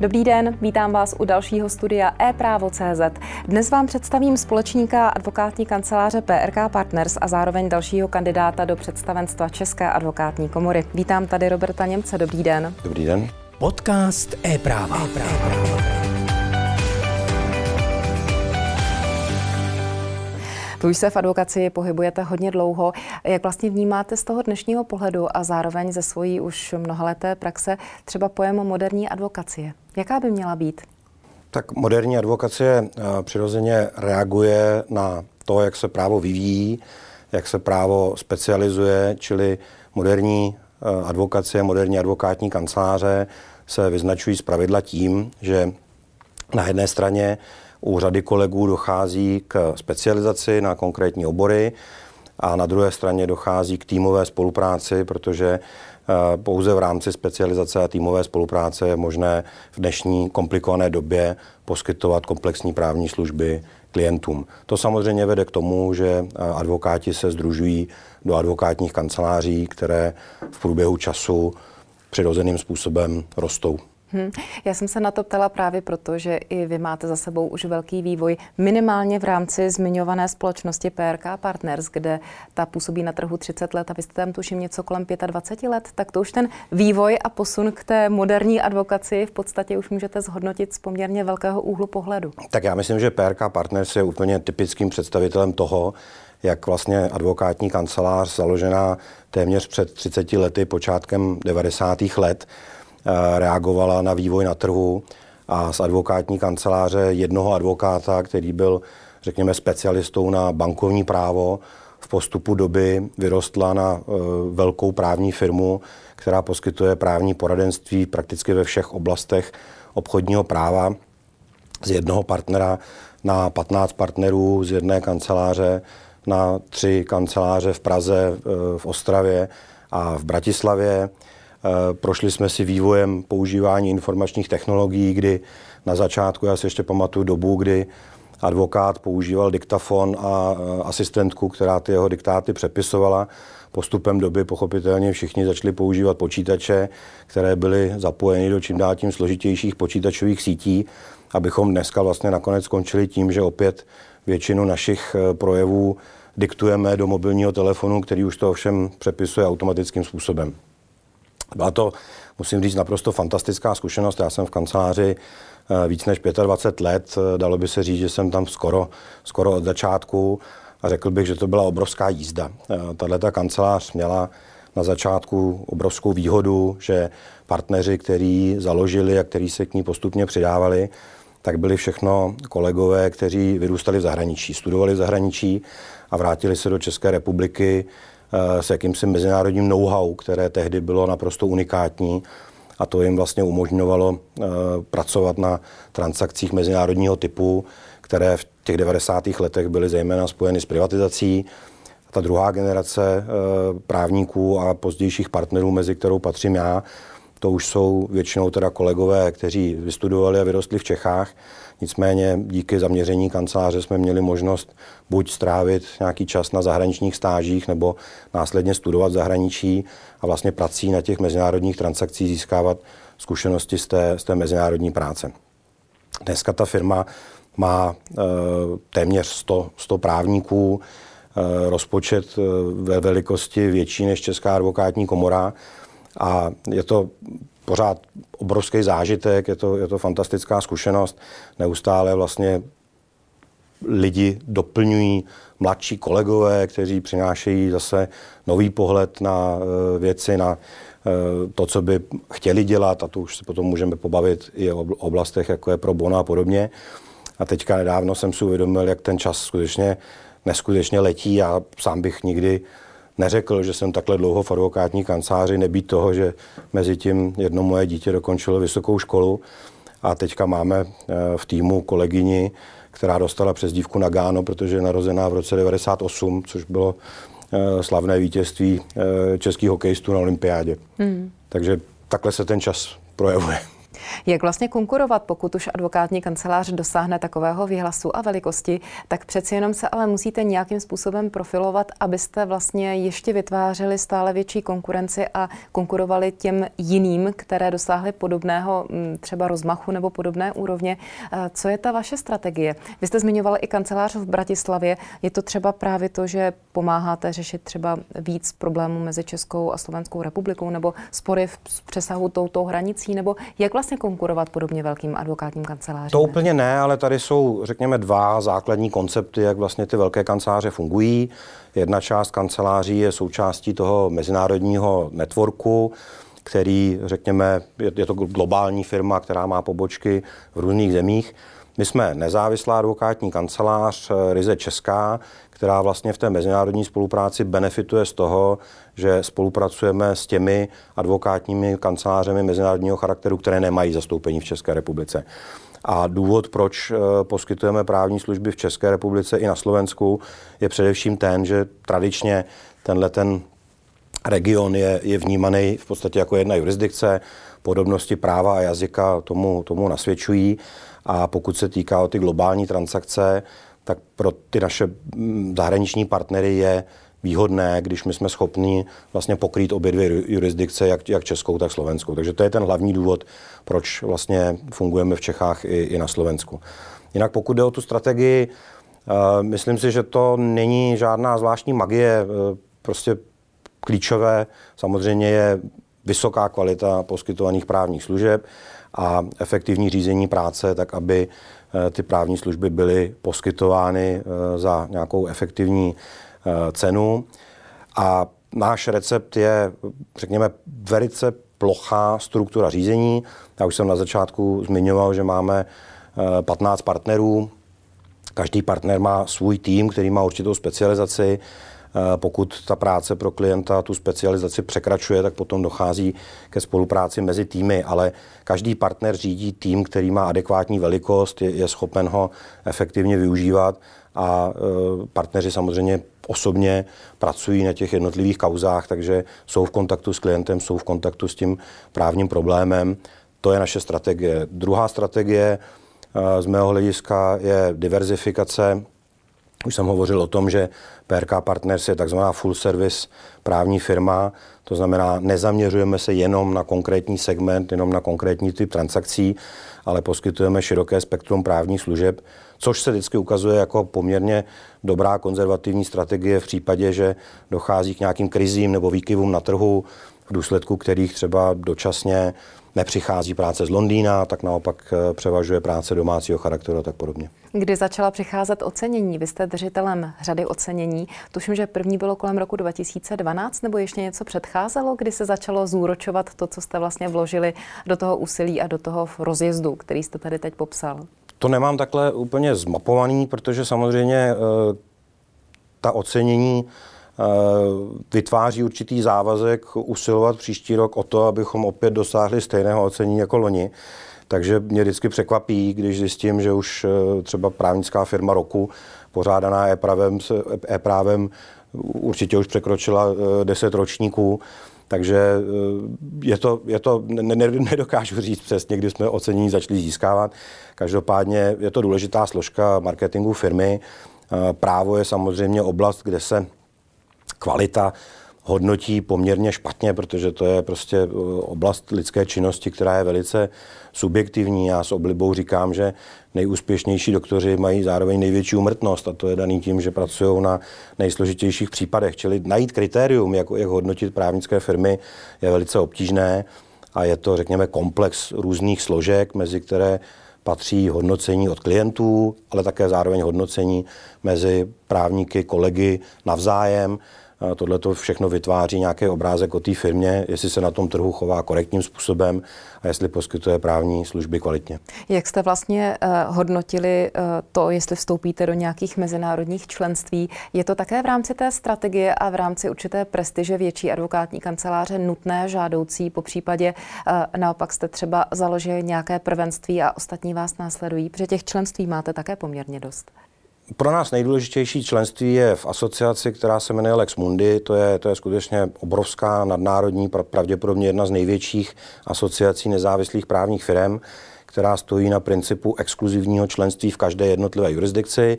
Dobrý den, vítám vás u dalšího studia e-právo.cz. Dnes vám představím společníka advokátní kanceláře PRK Partners a zároveň dalšího kandidáta do představenstva České advokátní komory. Vítám tady Roberta Němce, dobrý den. Dobrý den. Podcast e-práva. e-práva. Vy už se v advokaci pohybujete hodně dlouho. Jak vlastně vnímáte z toho dnešního pohledu a zároveň ze svojí už mnohaleté praxe třeba pojem moderní advokacie? Jaká by měla být? Tak moderní advokacie eh, přirozeně reaguje na to, jak se právo vyvíjí, jak se právo specializuje, čili moderní eh, advokacie, moderní advokátní kanceláře se vyznačují zpravidla tím, že na jedné straně u řady kolegů dochází k specializaci na konkrétní obory a na druhé straně dochází k týmové spolupráci, protože eh, pouze v rámci specializace a týmové spolupráce je možné v dnešní komplikované době poskytovat komplexní právní služby klientům. To samozřejmě vede k tomu, že eh, advokáti se združují do advokátních kanceláří, které v průběhu času přirozeným způsobem rostou. Hmm. Já jsem se na to ptala právě proto, že i vy máte za sebou už velký vývoj, minimálně v rámci zmiňované společnosti PRK Partners, kde ta působí na trhu 30 let a vy jste tam tuším něco kolem 25 let, tak to už ten vývoj a posun k té moderní advokaci v podstatě už můžete zhodnotit z poměrně velkého úhlu pohledu. Tak já myslím, že PRK Partners je úplně typickým představitelem toho, jak vlastně advokátní kancelář založená téměř před 30 lety, počátkem 90. let, reagovala na vývoj na trhu a z advokátní kanceláře jednoho advokáta, který byl, řekněme, specialistou na bankovní právo, v postupu doby vyrostla na eh, velkou právní firmu, která poskytuje právní poradenství prakticky ve všech oblastech obchodního práva z jednoho partnera na 15 partnerů z jedné kanceláře na tři kanceláře v Praze, eh, v Ostravě a v Bratislavě. Eh, prošli jsme si vývojem používání informačních technologií, kdy na začátku, já si ještě pamatuju dobu, kdy advokát používal diktafon a eh, asistentku, která ty jeho diktáty přepisovala. Postupem doby pochopitelně všichni začali používat počítače, které byly zapojeny do čím dál tím složitějších počítačových sítí, abychom dneska vlastně nakonec skončili tím, že opět většinu našich eh, projevů diktujeme do mobilního telefonu, který už to ovšem přepisuje automatickým způsobem. Byla to, musím říct, naprosto fantastická zkušenost. Já jsem v kanceláři eh, víc než 25 let. Eh, dalo by se říct, že jsem tam skoro, skoro od začátku a řekl bych, že to byla obrovská jízda. Eh, Tahle ta kancelář měla na začátku obrovskou výhodu, že partneři, kteří založili a kteří se k ní postupně přidávali, tak byli všechno kolegové, kteří vyrůstali v zahraničí, studovali v zahraničí a vrátili se do České republiky s jakýmsi mezinárodním know-how, které tehdy bylo naprosto unikátní a to jim vlastně umožňovalo eh, pracovat na transakcích mezinárodního typu, které v těch 90. letech byly zejména spojeny s privatizací. Ta druhá generace eh, právníků a pozdějších partnerů, mezi kterou patřím já, to už jsou většinou teda kolegové, kteří vystudovali a vyrostli v Čechách Nicméně díky zaměření kanceláře jsme měli možnost buď strávit nějaký čas na zahraničních stážích nebo následně studovat v zahraničí a vlastně prací na těch mezinárodních transakcích získávat zkušenosti z té, z té mezinárodní práce. Dneska ta firma má e, téměř 100, 100 právníků, e, rozpočet e, ve velikosti větší než Česká advokátní komora a je to pořád obrovský zážitek, je to, je to fantastická zkušenost. Neustále vlastně lidi doplňují mladší kolegové, kteří přinášejí zase nový pohled na uh, věci, na uh, to, co by chtěli dělat a to už se potom můžeme pobavit i o oblastech, jako je pro Bona a podobně. A teďka nedávno jsem si uvědomil, jak ten čas skutečně neskutečně letí. a sám bych nikdy neřekl, že jsem takhle dlouho v advokátní kanceláři, nebýt toho, že mezi tím jedno moje dítě dokončilo vysokou školu a teďka máme eh, v týmu kolegyni, která dostala přezdívku Nagano, protože je narozená v roce 98, což bylo eh, slavné vítězství eh, českých hokejistů na olympiádě. Hmm. Takže takhle se ten čas projevuje. Jak vlastně konkurovat, pokud už advokátní kancelář dosáhne takového výhlasu a velikosti, tak přeci jenom se ale musíte nějakým způsobem profilovat, abyste vlastně ještě vytvářeli stále větší konkurenci a konkurovali těm jiným, které dosáhly podobného mm, třeba rozmachu nebo podobné úrovně. Eh, co je ta vaše strategie? Vy jste zmiňoval i kancelář v Bratislavě. Je to třeba právě to, že pomáháte řešit třeba víc problémů mezi Českou a Slovenskou republikou nebo spory v přesahu touto hranicí, nebo jak vlastně konkurovat podobně velkým advokátním kancelářím? To úplně ne, ale tady jsou, řekněme, dva základní koncepty, jak vlastně ty velké kanceláře fungují. Jedna část kanceláří je součástí toho mezinárodního networku, který, řekněme, je, je to globální firma, která má pobočky v různých zemích. My jsme nezávislá advokátní kancelář, eh, ryze česká, která vlastně v té mezinárodní spolupráci benefituje z toho, že spolupracujeme s těmi advokátními kancelářemi mezinárodního charakteru, které nemají zastoupení v České republice. A důvod, proč eh, poskytujeme právní služby v České republice i na Slovensku, je především ten, že tradičně tenhle ten region je, je vnímaný v podstatě jako jedna jurisdikce, podobnosti práva a jazyka tomu, tomu nasvědčují. A pokud se týká o ty globální transakce, tak pro ty naše mm, zahraniční partnery je výhodné, když my jsme schopni vlastně pokrýt obě dvě jurisdikce, jak, jak českou, tak slovenskou. Takže to je ten hlavní důvod, proč vlastně fungujeme v Čechách i, i na Slovensku. Jinak pokud jde o tu strategii, uh, myslím si, že to není žádná zvláštní magie. Uh, prostě klíčové samozřejmě je vysoká kvalita poskytovaných právních služeb a efektivní řízení práce, tak aby eh, ty právní služby byly poskytovány eh, za nějakou efektivní eh, cenu. A náš recept je, řekněme, velice plochá struktura řízení. Já už jsem na začátku zmiňoval, že máme 15 partnerů. Každý partner má svůj tým, který má určitou specializaci. Eh, pokud ta práce pro klienta tu specializaci překračuje, tak potom dochází ke spolupráci mezi týmy, ale každý partner řídí tým, který má adekvátní velikost, je, je schopen ho efektivně využívat a eh, partneři samozřejmě osobně pracují na těch jednotlivých kauzách, takže jsou v kontaktu s klientem, jsou v kontaktu s tím právním problémem. To je naše strategie. Druhá strategie eh, z mého hlediska je diverzifikace už jsem hovořil o tom, že PRK Partners je takzvaná full service právní firma, to znamená, nezaměřujeme se jenom na konkrétní segment, jenom na konkrétní typ transakcí, ale poskytujeme široké spektrum právních služeb, což se vždycky ukazuje jako poměrně dobrá konzervativní strategie v případě, že dochází k nějakým krizím nebo výkyvům na trhu, v důsledku kterých třeba dočasně nepřichází práce z Londýna, tak naopak eh, převažuje práce domácího charakteru a tak podobně. Kdy začala přicházet ocenění? Vy jste držitelem řady ocenění. Tuším, že první bylo kolem roku 2012, nebo ještě něco předcházelo, kdy se začalo zúročovat to, co jste vlastně vložili do toho úsilí a do toho rozjezdu, který jste tady teď popsal? To nemám takhle úplně zmapovaný, protože samozřejmě e, ta ocenění Eh, vytváří určitý závazek usilovat příští rok o to, abychom opět dosáhli stejného ocenění jako loni. Takže mě vždycky překvapí, když zjistím, že už eh, třeba právnická firma roku, pořádaná e-právem, e-právem určitě už překročila 10 eh, ročníků. Takže je to, je to ne, nedokážu říct přesně, kdy jsme ocenění začali získávat. Každopádně je to důležitá složka marketingu firmy. Právo je samozřejmě oblast, kde se kvalita hodnotí poměrně špatně, protože to je prostě uh, oblast lidské činnosti, která je velice subjektivní. Já s oblibou říkám, že nejúspěšnější doktoři mají zároveň největší umrtnost a to je daný tím, že pracují na nejsložitějších případech. Čili najít kritérium, jak, jak hodnotit právnické firmy, je velice obtížné a je to, řekněme, komplex různých složek, mezi které patří hodnocení od klientů, ale také zároveň hodnocení mezi právníky, kolegy navzájem. Tohle to všechno vytváří nějaký obrázek o té firmě, jestli se na tom trhu chová korektním způsobem a jestli poskytuje právní služby kvalitně. Jak jste vlastně uh, hodnotili uh, to, jestli vstoupíte do nějakých mezinárodních členství? Je to také v rámci té strategie a v rámci určité prestiže větší advokátní kanceláře nutné, žádoucí, po případě uh, naopak jste třeba založili nějaké prvenství a ostatní vás následují, protože těch členství máte také poměrně dost. Pro nás nejdůležitější členství je v asociaci, která se jmenuje Lex Mundi. To je, to je skutečně obrovská nadnárodní, pravděpodobně jedna z největších asociací nezávislých právních firm, která stojí na principu exkluzivního členství v každé jednotlivé jurisdikci.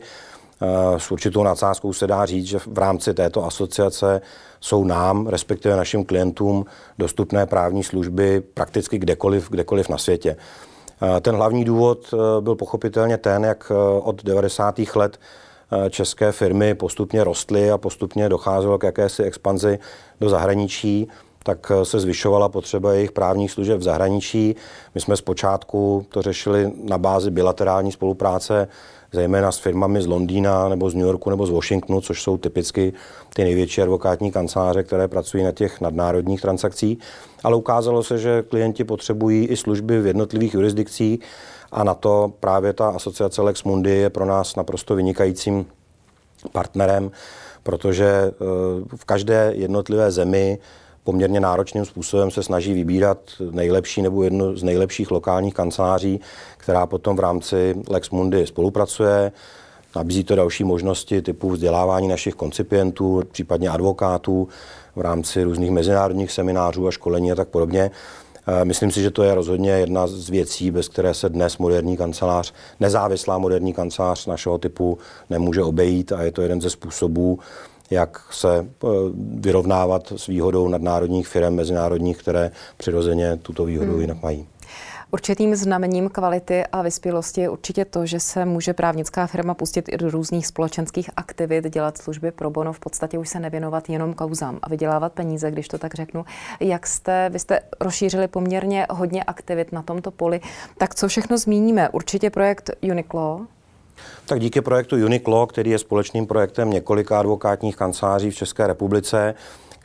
Eh, s určitou nadsázkou se dá říct, že v rámci této asociace jsou nám, respektive našim klientům, dostupné právní služby prakticky kdekoliv, kdekoliv na světě. Eh, ten hlavní důvod eh, byl pochopitelně ten, jak od 90. let české firmy postupně rostly a postupně docházelo k jakési expanzi do zahraničí tak se zvyšovala potřeba jejich právních služeb v zahraničí. My jsme zpočátku to řešili na bázi bilaterální spolupráce zejména s firmami z Londýna nebo z New Yorku nebo z Washingtonu, což jsou typicky ty největší advokátní kanceláře, které pracují na těch nadnárodních transakcích. Ale ukázalo se, že klienti potřebují i služby v jednotlivých jurisdikcích a na to právě ta asociace Lex Mundi je pro nás naprosto vynikajícím partnerem, protože eh, v každé jednotlivé zemi poměrně náročným způsobem se snaží vybírat nejlepší nebo jednu z nejlepších lokálních kanceláří, která potom v rámci Lex Mundi spolupracuje. Nabízí to další možnosti typu vzdělávání našich koncipientů, případně advokátů v rámci různých mezinárodních seminářů a školení a tak podobně. Eh, myslím si, že to je rozhodně jedna z věcí, bez které se dnes moderní kancelář, nezávislá moderní kancelář našeho typu nemůže obejít a je to jeden ze způsobů, jak se eh, vyrovnávat s výhodou nadnárodních firm mezinárodních, které přirozeně tuto výhodu hmm. jinak mají. Určitým znamením kvality a vyspělosti je určitě to, že se může právnická firma pustit i do různých společenských aktivit, dělat služby pro bono, v podstatě už se nevěnovat jenom kauzám a vydělávat peníze, když to tak řeknu. Jak jste, vy jste rozšířili poměrně hodně aktivit na tomto poli, tak co všechno zmíníme? Určitě projekt Uniqlo, tak díky projektu Uniqlo, který je společným projektem několika advokátních kanceláří v České republice,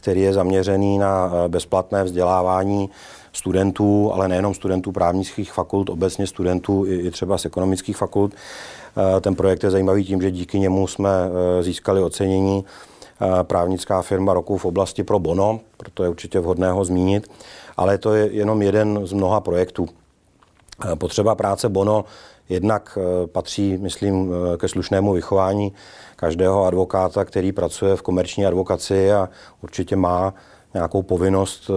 který je zaměřený na eh, bezplatné vzdělávání studentů, ale nejenom studentů právnických fakult, obecně studentů i, i třeba z ekonomických fakult. Eh, ten projekt je zajímavý tím, že díky němu jsme eh, získali ocenění právnická firma roku v oblasti pro Bono, proto je určitě vhodné ho zmínit, ale to je jenom jeden z mnoha projektů. Potřeba práce Bono jednak patří, myslím, ke slušnému vychování každého advokáta, který pracuje v komerční advokaci a určitě má nějakou povinnost eh,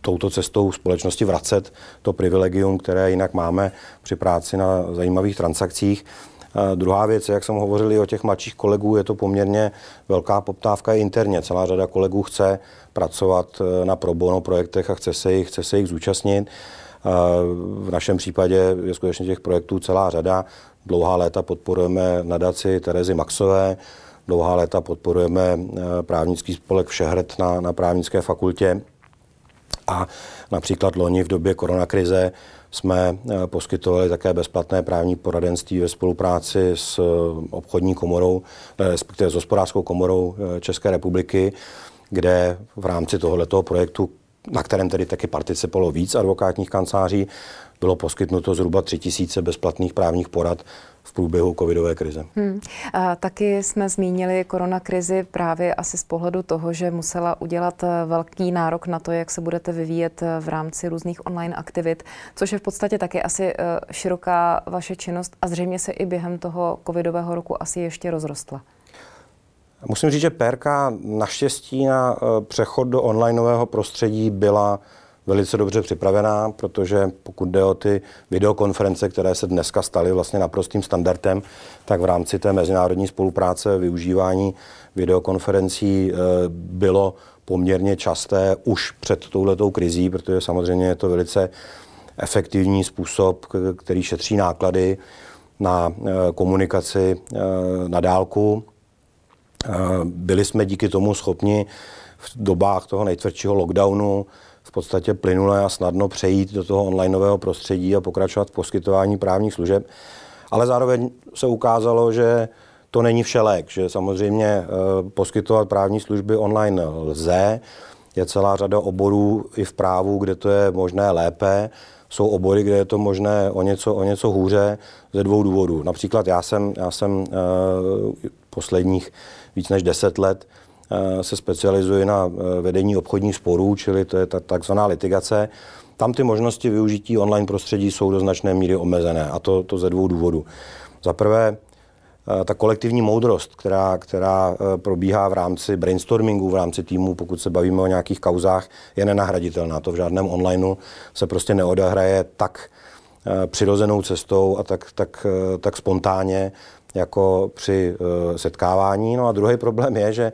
touto cestou společnosti vracet to privilegium, které jinak máme při práci na zajímavých transakcích. Druhá věc, jak jsem hovořil o těch mladších kolegů, je to poměrně velká poptávka i interně. Celá řada kolegů chce pracovat eh, na pro bono projektech a chce se jich, chce se jich zúčastnit. V našem případě je skutečně těch projektů celá řada. Dlouhá léta podporujeme nadaci Terezy Maxové, dlouhá léta podporujeme eh, právnický spolek Všehred na, na právnické fakultě a například loni v době koronakrize jsme eh, poskytovali také bezplatné právní poradenství ve spolupráci s eh, obchodní komorou, respektive s hospodářskou komorou České republiky, kde v rámci tohoto projektu, na kterém tedy taky participovalo víc advokátních kanceláří, bylo poskytnuto zhruba 3000 bezplatných právních porad v průběhu covidové krize. Hmm. A taky jsme zmínili koronakrizi právě asi z pohledu toho, že musela udělat eh, velký nárok na to, jak se budete vyvíjet eh, v rámci různých online aktivit, což je v podstatě taky asi eh, široká vaše činnost a zřejmě se i během toho covidového roku asi ještě rozrostla. Musím říct, že PRK naštěstí na přechod do onlineového prostředí byla velice dobře připravená, protože pokud jde o ty videokonference, které se dneska staly vlastně naprostým standardem, tak v rámci té mezinárodní spolupráce využívání videokonferencí eh, bylo poměrně časté už před touhletou krizí, protože samozřejmě je to velice efektivní způsob, který šetří náklady na eh, komunikaci eh, na dálku. Byli jsme díky tomu schopni v dobách toho nejtvrdšího lockdownu v podstatě plynule a snadno přejít do toho onlineového prostředí a pokračovat v poskytování právních služeb. Ale zároveň se ukázalo, že to není všelek, že samozřejmě eh, poskytovat právní služby online lze. Je celá řada oborů i v právu, kde to je možné lépe. Jsou obory, kde je to možné o něco, o něco hůře ze dvou důvodů. Například já jsem, já jsem uh, posledních víc než deset let Eh, se specializuje na eh, vedení obchodních sporů, čili to je ta takzvaná litigace. Tam ty možnosti využití online prostředí jsou do značné míry omezené a to, to ze dvou důvodů. Za prvé, ta kolektivní moudrost, která, která probíhá v rámci brainstormingu, v rámci týmu, pokud se bavíme o nějakých kauzách, je nenahraditelná. To v žádném onlineu se prostě neodehraje tak přirozenou cestou a tak, tak, tak spontánně, jako při setkávání. No a druhý problém je, že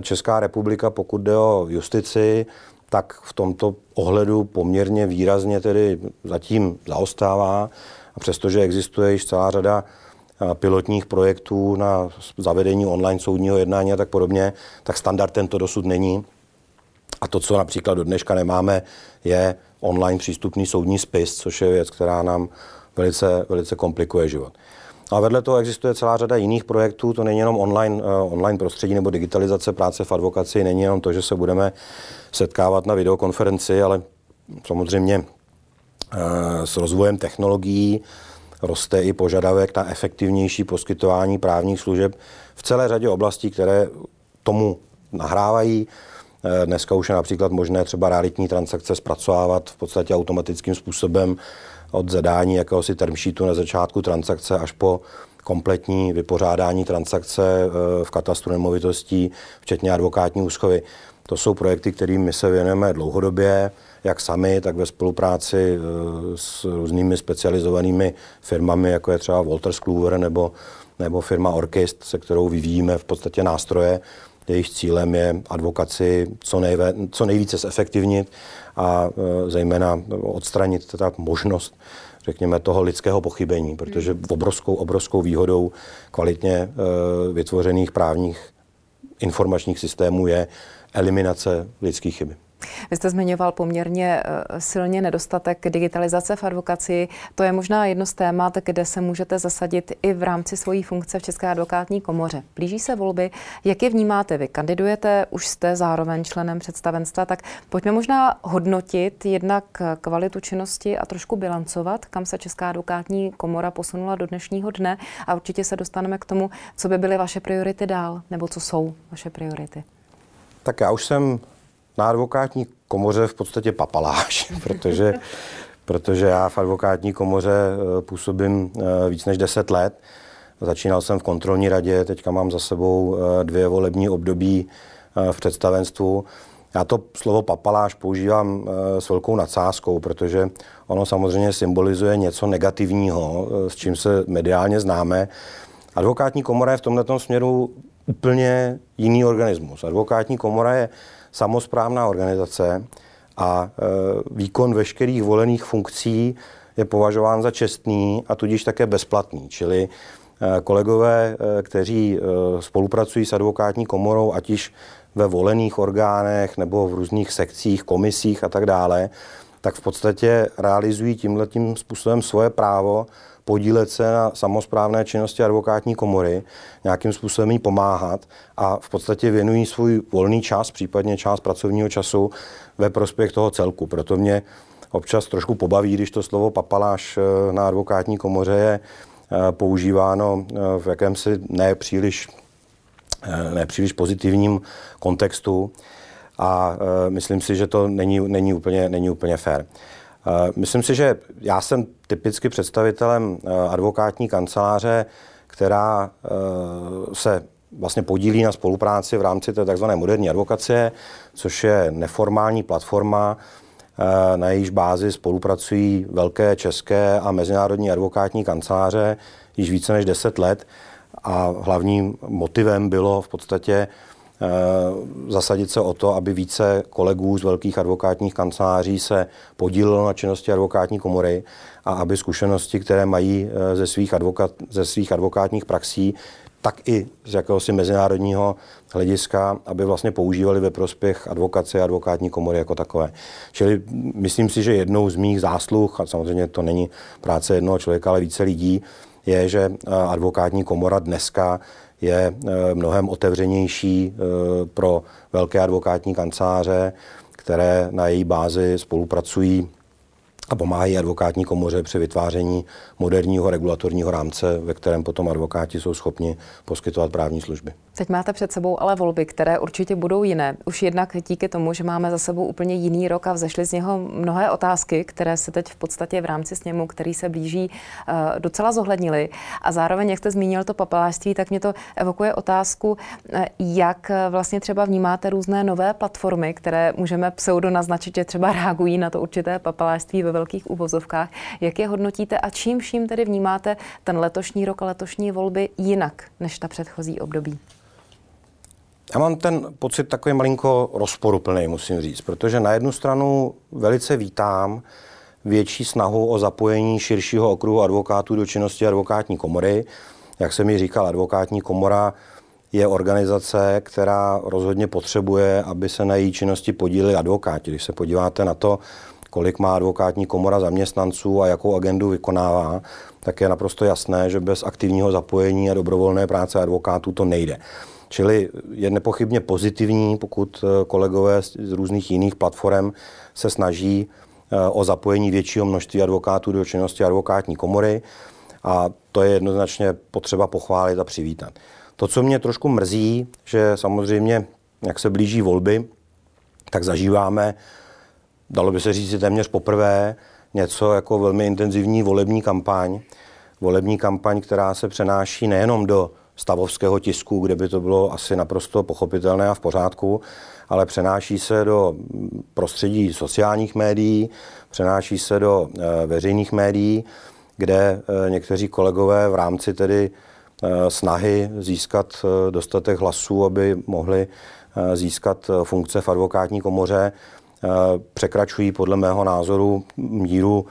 Česká republika, pokud jde o justici, tak v tomto ohledu poměrně výrazně tedy zatím zaostává. A přestože existuje již celá řada pilotních projektů na zavedení online soudního jednání a tak podobně, tak standardem to dosud není. A to, co například do dneška nemáme, je online přístupný soudní spis, což je věc, která nám velice, velice komplikuje život. A vedle toho existuje celá řada jiných projektů, to není jenom online, uh, online prostředí nebo digitalizace práce v advokaci, není jenom to, že se budeme setkávat na videokonferenci, ale samozřejmě uh, s rozvojem technologií roste i požadavek na efektivnější poskytování právních služeb v celé řadě oblastí, které tomu nahrávají. Eh, dneska už je například možné třeba realitní transakce zpracovávat v podstatě automatickým způsobem od zadání jakéhosi term sheetu na začátku transakce až po kompletní vypořádání transakce eh, v katastru nemovitostí, včetně advokátní úschovy. To jsou projekty, kterým my se věnujeme dlouhodobě, jak sami, tak ve spolupráci eh, s různými specializovanými firmami, jako je třeba Walter Kluwer nebo, nebo firma Orkest, se kterou vyvíjíme v podstatě nástroje, jejich cílem je advokaci co, nejve, co nejvíce zefektivnit a e, zejména odstranit teda možnost řekněme, toho lidského pochybení, protože obrovskou, obrovskou výhodou kvalitně e, vytvořených právních informačních systémů je eliminace lidských chyby. Vy jste zmiňoval poměrně eh, silně nedostatek digitalizace v advokaci. To je možná jedno z témat, kde se můžete zasadit i v rámci svojí funkce v České advokátní komoře. Blíží se volby. Jak je vnímáte vy? Kandidujete, už jste zároveň členem představenstva, tak pojďme možná hodnotit jednak kvalitu činnosti a trošku bilancovat, kam se Česká advokátní komora posunula do dnešního dne a určitě se dostaneme k tomu, co by byly vaše priority dál, nebo co jsou vaše priority. Tak já už jsem na advokátní komoře v podstatě papaláš, protože, protože já v advokátní komoře eh, působím eh, víc než 10 let. Začínal jsem v kontrolní radě, teďka mám za sebou eh, dvě volební období v představenstvu. Já to slovo papaláš používám s velkou nadsázkou, protože ono samozřejmě symbolizuje něco negativního, s čím se mediálně známe. Advokátní komora je v tomto směru úplně jiný organismus. Advokátní komora je samozprávná organizace a e, výkon veškerých volených funkcí je považován za čestný a tudíž také bezplatný. Čili e, kolegové, e, kteří spolupracují s advokátní komorou, ať již ve volených orgánech nebo v různých sekcích, komisích a tak dále, tak v podstatě realizují tímhletím způsobem svoje právo podílet se na samozprávné činnosti advokátní komory, nějakým způsobem jí pomáhat a v podstatě věnují svůj volný čas, případně část pracovního času ve prospěch toho celku. Proto mě občas trošku pobaví, když to slovo papaláš eh, na advokátní komoře je eh, používáno eh, v jakémsi nepříliš, nepříliš pozitivním kontextu a myslím si, že to není, není, úplně, není úplně fér. Myslím si, že já jsem typicky představitelem eh, advokátní kanceláře, která eh, se vlastně podílí na spolupráci v rámci té tzv. moderní advokacie, což je neformální platforma, eh, na jejíž bázi spolupracují velké české a mezinárodní advokátní kanceláře již více než 10 let. A hlavním motivem bylo v podstatě Eh, zasadit se o to, aby více kolegů z velkých advokátních kanceláří se podílelo na činnosti advokátní komory a aby zkušenosti, které mají eh, ze svých, advokat, ze svých advokátních praxí, tak i z jakéhosi mezinárodního hlediska, aby vlastně používali ve prospěch advokace a advokátní komory jako takové. Čili myslím si, že jednou z mých zásluh, a samozřejmě to není práce jednoho člověka, ale více lidí, je, že eh, advokátní komora dneska je eh, mnohem otevřenější eh, pro velké advokátní kanceláře, které na její bázi spolupracují a pomáhají advokátní komoře při vytváření moderního regulatorního rámce, ve kterém potom advokáti jsou schopni poskytovat právní služby. Teď máte před sebou ale volby, které určitě budou jiné. Už jednak díky tomu, že máme za sebou úplně jiný rok a vzešly z něho mnohé otázky, které se teď v podstatě v rámci sněmu, který se blíží, eh, docela zohlednily. A zároveň, jak jste zmínil to papelářství, tak mě to evokuje otázku, eh, jak vlastně třeba vnímáte různé nové platformy, které můžeme pseudo naznačit, že třeba reagují na to určité papelářství ve velkých uvozovkách. Jak je hodnotíte a čím vším tedy vnímáte ten letošní rok a letošní volby jinak než ta předchozí období? Já mám ten pocit takový malinko rozporuplný, musím říct, protože na jednu stranu velice vítám větší snahu o zapojení širšího okruhu advokátů do činnosti advokátní komory. Jak jsem mi říkal, advokátní komora je organizace, která rozhodně potřebuje, aby se na její činnosti podíleli advokáti. Když se podíváte na to, kolik má advokátní komora zaměstnanců a jakou agendu vykonává, tak je naprosto jasné, že bez aktivního zapojení a dobrovolné práce advokátů to nejde. Čili je nepochybně pozitivní, pokud eh, kolegové z různých jiných platform se snaží eh, o zapojení většího množství advokátů do činnosti advokátní komory a to je jednoznačně potřeba pochválit a přivítat. To, co mě trošku mrzí, že samozřejmě, jak se blíží volby, tak zažíváme, dalo by se říct téměř poprvé, něco jako velmi intenzivní volební kampaň. Volební kampaň, která se přenáší nejenom do stavovského tisku, kde by to bylo asi naprosto pochopitelné a v pořádku, ale přenáší se do prostředí sociálních médií, přenáší se do e, veřejných médií, kde e, někteří kolegové v rámci tedy e, snahy získat dostatek hlasů, aby mohli získat funkce v advokátní komoře, překračují podle mého názoru míru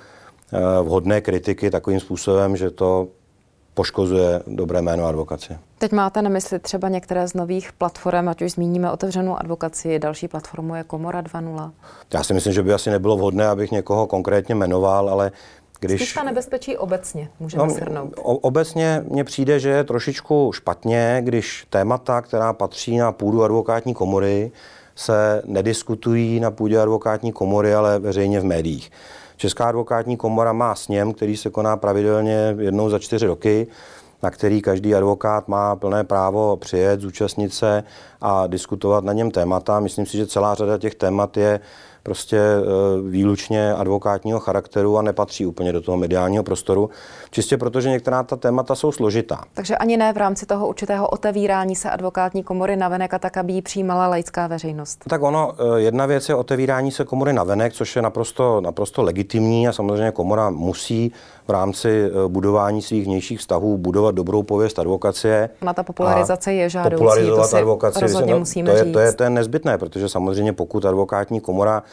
vhodné kritiky takovým způsobem, že to poškozuje dobré jméno advokacie. Teď máte na mysli třeba některé z nových platform, ať už zmíníme otevřenou advokaci, další platformu je Komora 2.0? Já si myslím, že by asi nebylo vhodné, abych někoho konkrétně jmenoval, ale když... Spíš ta nebezpečí obecně, můžeme no, shrnout. Obecně mně přijde, že je trošičku špatně, když témata, která patří na půdu advokátní komory, se nediskutují na půdě advokátní komory, ale veřejně v médiích. Česká advokátní komora má sněm, který se koná pravidelně jednou za čtyři roky, na který každý advokát má plné právo přijet, zúčastnit se a diskutovat na něm témata. Myslím si, že celá řada těch témat je prostě e, výlučně advokátního charakteru a nepatří úplně do toho mediálního prostoru, čistě protože některá ta témata jsou složitá. Takže ani ne v rámci toho určitého otevírání se advokátní komory navenek a tak, aby ji přijímala laická veřejnost. Tak ono, e, jedna věc je otevírání se komory navenek, což je naprosto, naprosto legitimní a samozřejmě komora musí v rámci e, budování svých vnějších vztahů budovat dobrou pověst advokacie. Na ta popularizace je žádoucí. Popularizovat to si advokaci, rozhodně no, musíme to je, říct. to, je, to je nezbytné, protože samozřejmě pokud advokátní komora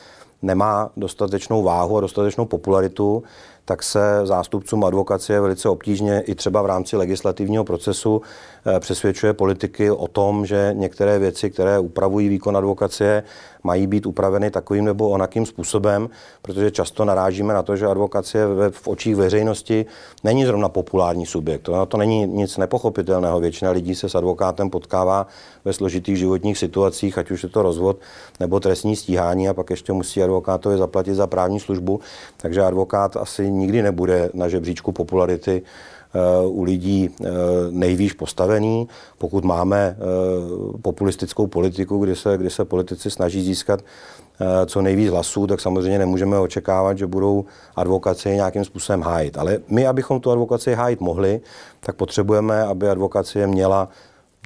nemá dostatečnou váhu a dostatečnou popularitu, tak se zástupcům advokacie velice obtížně i třeba v rámci legislativního procesu eh, přesvědčuje politiky o tom, že některé věci, které upravují výkon advokacie, mají být upraveny takovým nebo onakým způsobem, protože často narážíme na to, že advokacie v očích veřejnosti není zrovna populární subjekt. To, to není nic nepochopitelného. Většina lidí se s advokátem potkává ve složitých životních situacích, ať už je to rozvod nebo trestní stíhání a pak ještě musí advokátovi zaplatit za právní službu. Takže advokát asi nikdy nebude na žebříčku popularity u lidí eh, nejvýš postavený. Pokud máme eh, populistickou politiku, kdy se, kdy se politici snaží získat co nejvíc hlasů, tak samozřejmě nemůžeme očekávat, že budou advokaci nějakým způsobem hájit. Ale my, abychom tu advokaci hájit mohli, tak potřebujeme, aby advokacie měla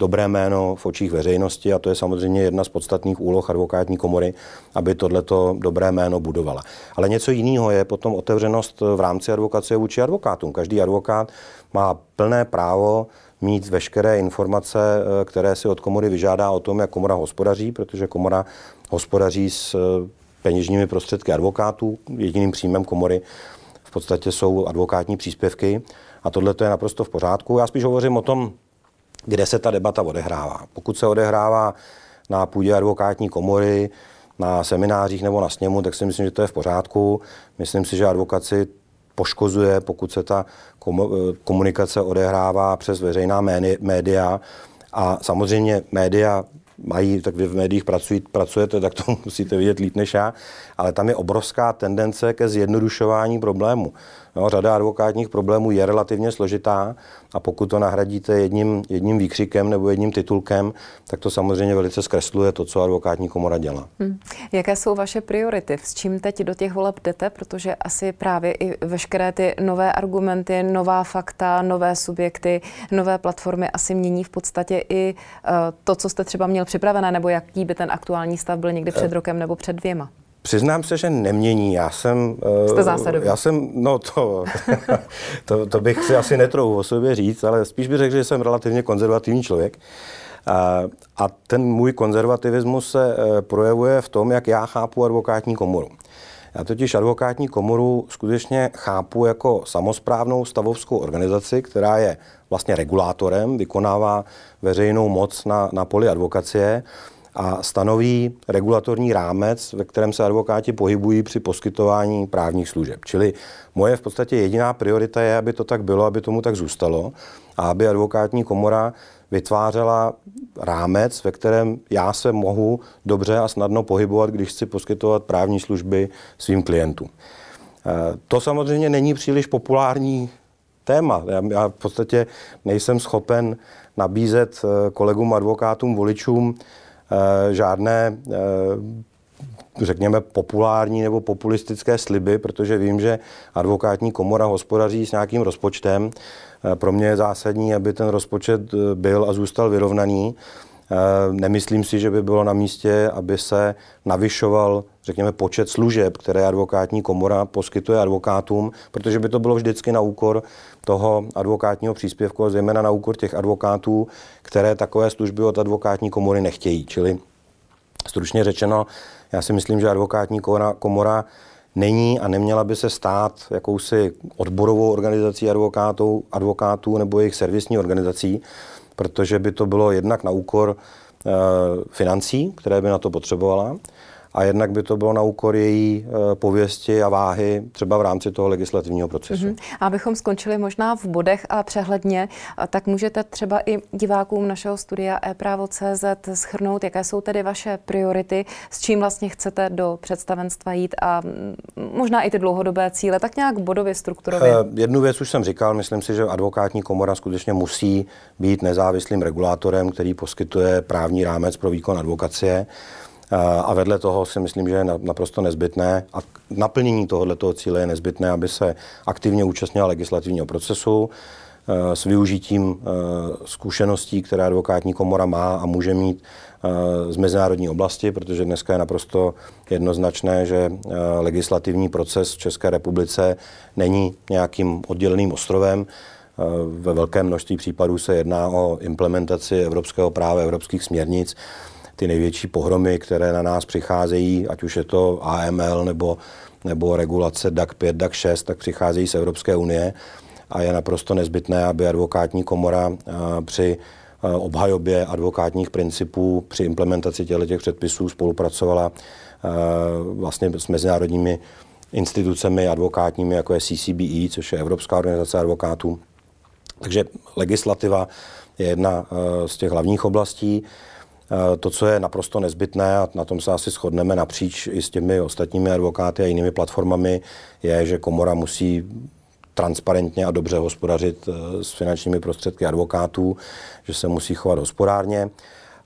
dobré jméno v očích veřejnosti a to je samozřejmě jedna z podstatných úloh advokátní komory, aby tohleto dobré jméno budovala. Ale něco jiného je potom otevřenost v rámci advokace vůči advokátům. Každý advokát má plné právo mít veškeré informace, eh, které si od komory vyžádá o tom, jak komora hospodaří, protože komora hospodaří s eh, peněžními prostředky advokátů. Jediným příjmem komory v podstatě jsou advokátní příspěvky a tohle je naprosto v pořádku. Já spíš hovořím o tom, kde se ta debata odehrává. Pokud se odehrává na půdě advokátní komory, na seminářích nebo na sněmu, tak si myslím, že to je v pořádku. Myslím si, že advokaci poškozuje, pokud se ta komunikace odehrává přes veřejná média. A samozřejmě média mají, tak vy v médiích pracují, pracujete, tak to musíte vidět líp než já, ale tam je obrovská tendence ke zjednodušování problému. No, řada advokátních problémů je relativně složitá a pokud to nahradíte jedním, jedním výkřikem nebo jedním titulkem, tak to samozřejmě velice zkresluje to, co advokátní komora dělá. Hmm. Jaké jsou vaše priority? S čím teď do těch voleb jdete? Protože asi právě i veškeré ty nové argumenty, nová fakta, nové subjekty, nové platformy asi mění v podstatě i uh, to, co jste třeba měl připravené, nebo jaký by ten aktuální stav byl někdy před rokem nebo před dvěma. Přiznám se, že nemění. Já jsem... Jste zásadový. Já jsem, no to, to, to bych si asi netrouhl o sobě říct, ale spíš bych řekl, že jsem relativně konzervativní člověk. A, a ten můj konzervativismus se e, projevuje v tom, jak já chápu advokátní komoru. Já totiž advokátní komoru skutečně chápu jako samozprávnou stavovskou organizaci, která je vlastně regulátorem, vykonává veřejnou moc na, na poli advokacie a stanoví regulatorní rámec, ve kterém se advokáti pohybují při poskytování právních služeb. Čili moje v podstatě jediná priorita je, aby to tak bylo, aby tomu tak zůstalo a aby advokátní komora vytvářela rámec, ve kterém já se mohu dobře a snadno pohybovat, když chci poskytovat právní služby svým klientům. E, to samozřejmě není příliš populární téma. Já, v podstatě nejsem schopen nabízet e, kolegům advokátům, voličům Eh, žádné eh, řekněme, populární nebo populistické sliby, protože vím, že advokátní komora hospodaří s nějakým rozpočtem. Eh, pro mě je zásadní, aby ten rozpočet byl a zůstal vyrovnaný. Nemyslím si, že by bylo na místě, aby se navyšoval, řekněme, počet služeb, které advokátní komora poskytuje advokátům, protože by to bylo vždycky na úkor toho advokátního příspěvku, zejména na úkor těch advokátů, které takové služby od advokátní komory nechtějí. Čili stručně řečeno, já si myslím, že advokátní komora, komora není a neměla by se stát jakousi odborovou organizací advokátů, advokátů nebo jejich servisní organizací, protože by to bylo jednak na úkor e, financí, které by na to potřebovala, a jednak by to bylo na úkor její eh, pověsti a váhy třeba v rámci toho legislativního procesu. Mm-hmm. Abychom skončili možná v bodech a přehledně, tak můžete třeba i divákům našeho studia e-právo.cz schrnout, jaké jsou tedy vaše priority, s čím vlastně chcete do představenstva jít a možná i ty dlouhodobé cíle, tak nějak bodově strukturově. Uh, jednu věc už jsem říkal, myslím si, že advokátní komora skutečně musí být nezávislým regulátorem, který poskytuje právní rámec pro výkon advokacie. A vedle toho si myslím, že je naprosto nezbytné a naplnění tohoto cíle je nezbytné, aby se aktivně účastnila legislativního procesu eh, s využitím eh, zkušeností, které advokátní komora má a může mít eh, z mezinárodní oblasti, protože dneska je naprosto jednoznačné, že legislativní proces v České republice není nějakým odděleným ostrovem. Ve velkém množství případů se jedná o implementaci evropského práva, evropských směrnic ty největší pohromy, které na nás přicházejí, ať už je to AML nebo, nebo regulace DAC 5, DAC 6, tak přicházejí z Evropské unie a je naprosto nezbytné, aby advokátní komora při obhajobě advokátních principů při implementaci těchto předpisů spolupracovala vlastně s mezinárodními institucemi advokátními, jako je CCBE, což je Evropská organizace advokátů. Takže legislativa je jedna z těch hlavních oblastí. To, co je naprosto nezbytné, a na tom se asi shodneme napříč i s těmi ostatními advokáty a jinými platformami, je, že komora musí transparentně a dobře hospodařit eh, s finančními prostředky advokátů, že se musí chovat hospodárně.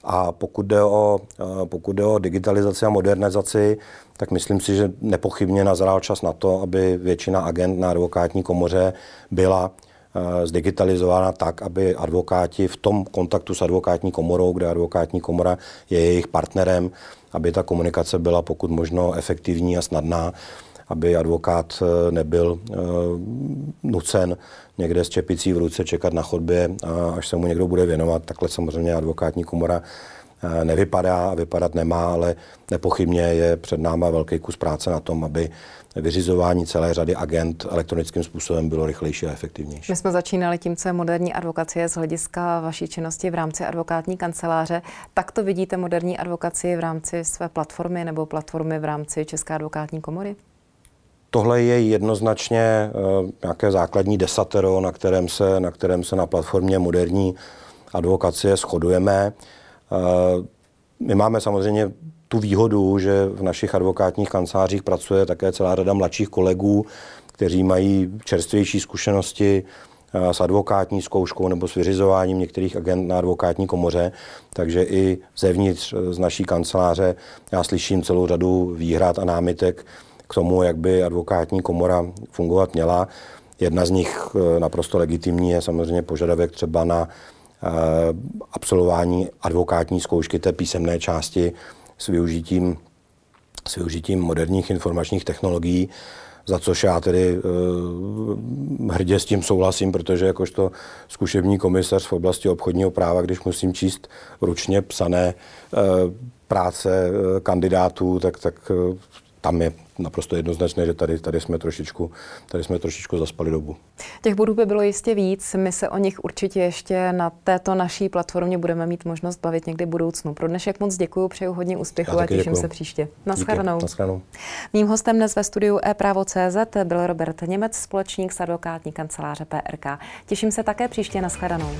A pokud jde, o, eh, pokud jde o digitalizaci a modernizaci, tak myslím si, že nepochybně nazrál čas na to, aby většina agent na advokátní komoře byla zdigitalizována tak, aby advokáti v tom kontaktu s advokátní komorou, kde advokátní komora je jejich partnerem, aby ta komunikace byla pokud možno efektivní a snadná, aby advokát eh, nebyl eh, nucen někde s čepicí v ruce čekat na chodbě, až se mu někdo bude věnovat. Takhle samozřejmě advokátní komora nevypadá a vypadat nemá, ale nepochybně je před náma velký kus práce na tom, aby vyřizování celé řady agent elektronickým způsobem bylo rychlejší a efektivnější. My jsme začínali tím, co je moderní advokacie z hlediska vaší činnosti v rámci advokátní kanceláře. Tak to vidíte moderní advokacie v rámci své platformy nebo platformy v rámci České advokátní komory? Tohle je jednoznačně uh, nějaké základní desatero, na kterém se na, kterém se na platformě moderní advokacie shodujeme. Uh, my máme samozřejmě tu výhodu, že v našich advokátních kancelářích pracuje také celá řada mladších kolegů, kteří mají čerstvější zkušenosti s advokátní zkouškou nebo s vyřizováním některých agent na advokátní komoře. Takže i zevnitř z naší kanceláře já slyším celou řadu výhrad a námitek k tomu, jak by advokátní komora fungovat měla. Jedna z nich eh, naprosto legitimní je samozřejmě požadavek třeba na eh, absolvování advokátní zkoušky té písemné části s využitím, s využitím moderních informačních technologií za což já tedy uh, hrdě s tím souhlasím, protože jakožto zkušební komisař v oblasti obchodního práva, když musím číst ručně psané uh, práce uh, kandidátů, tak, tak tam je naprosto jednoznačné, že tady, tady, jsme trošičku, tady jsme trošičku zaspali dobu. Těch bodů by bylo jistě víc. My se o nich určitě ještě na této naší platformě budeme mít možnost bavit někdy v budoucnu. Pro dnešek moc děkuji, přeju hodně úspěchu a těším děkuju. se příště. Naschledanou. Mým hostem dnes ve studiu e-právo.cz byl Robert Němec, společník z advokátní kanceláře PRK. Těším se také příště. Naschledanou.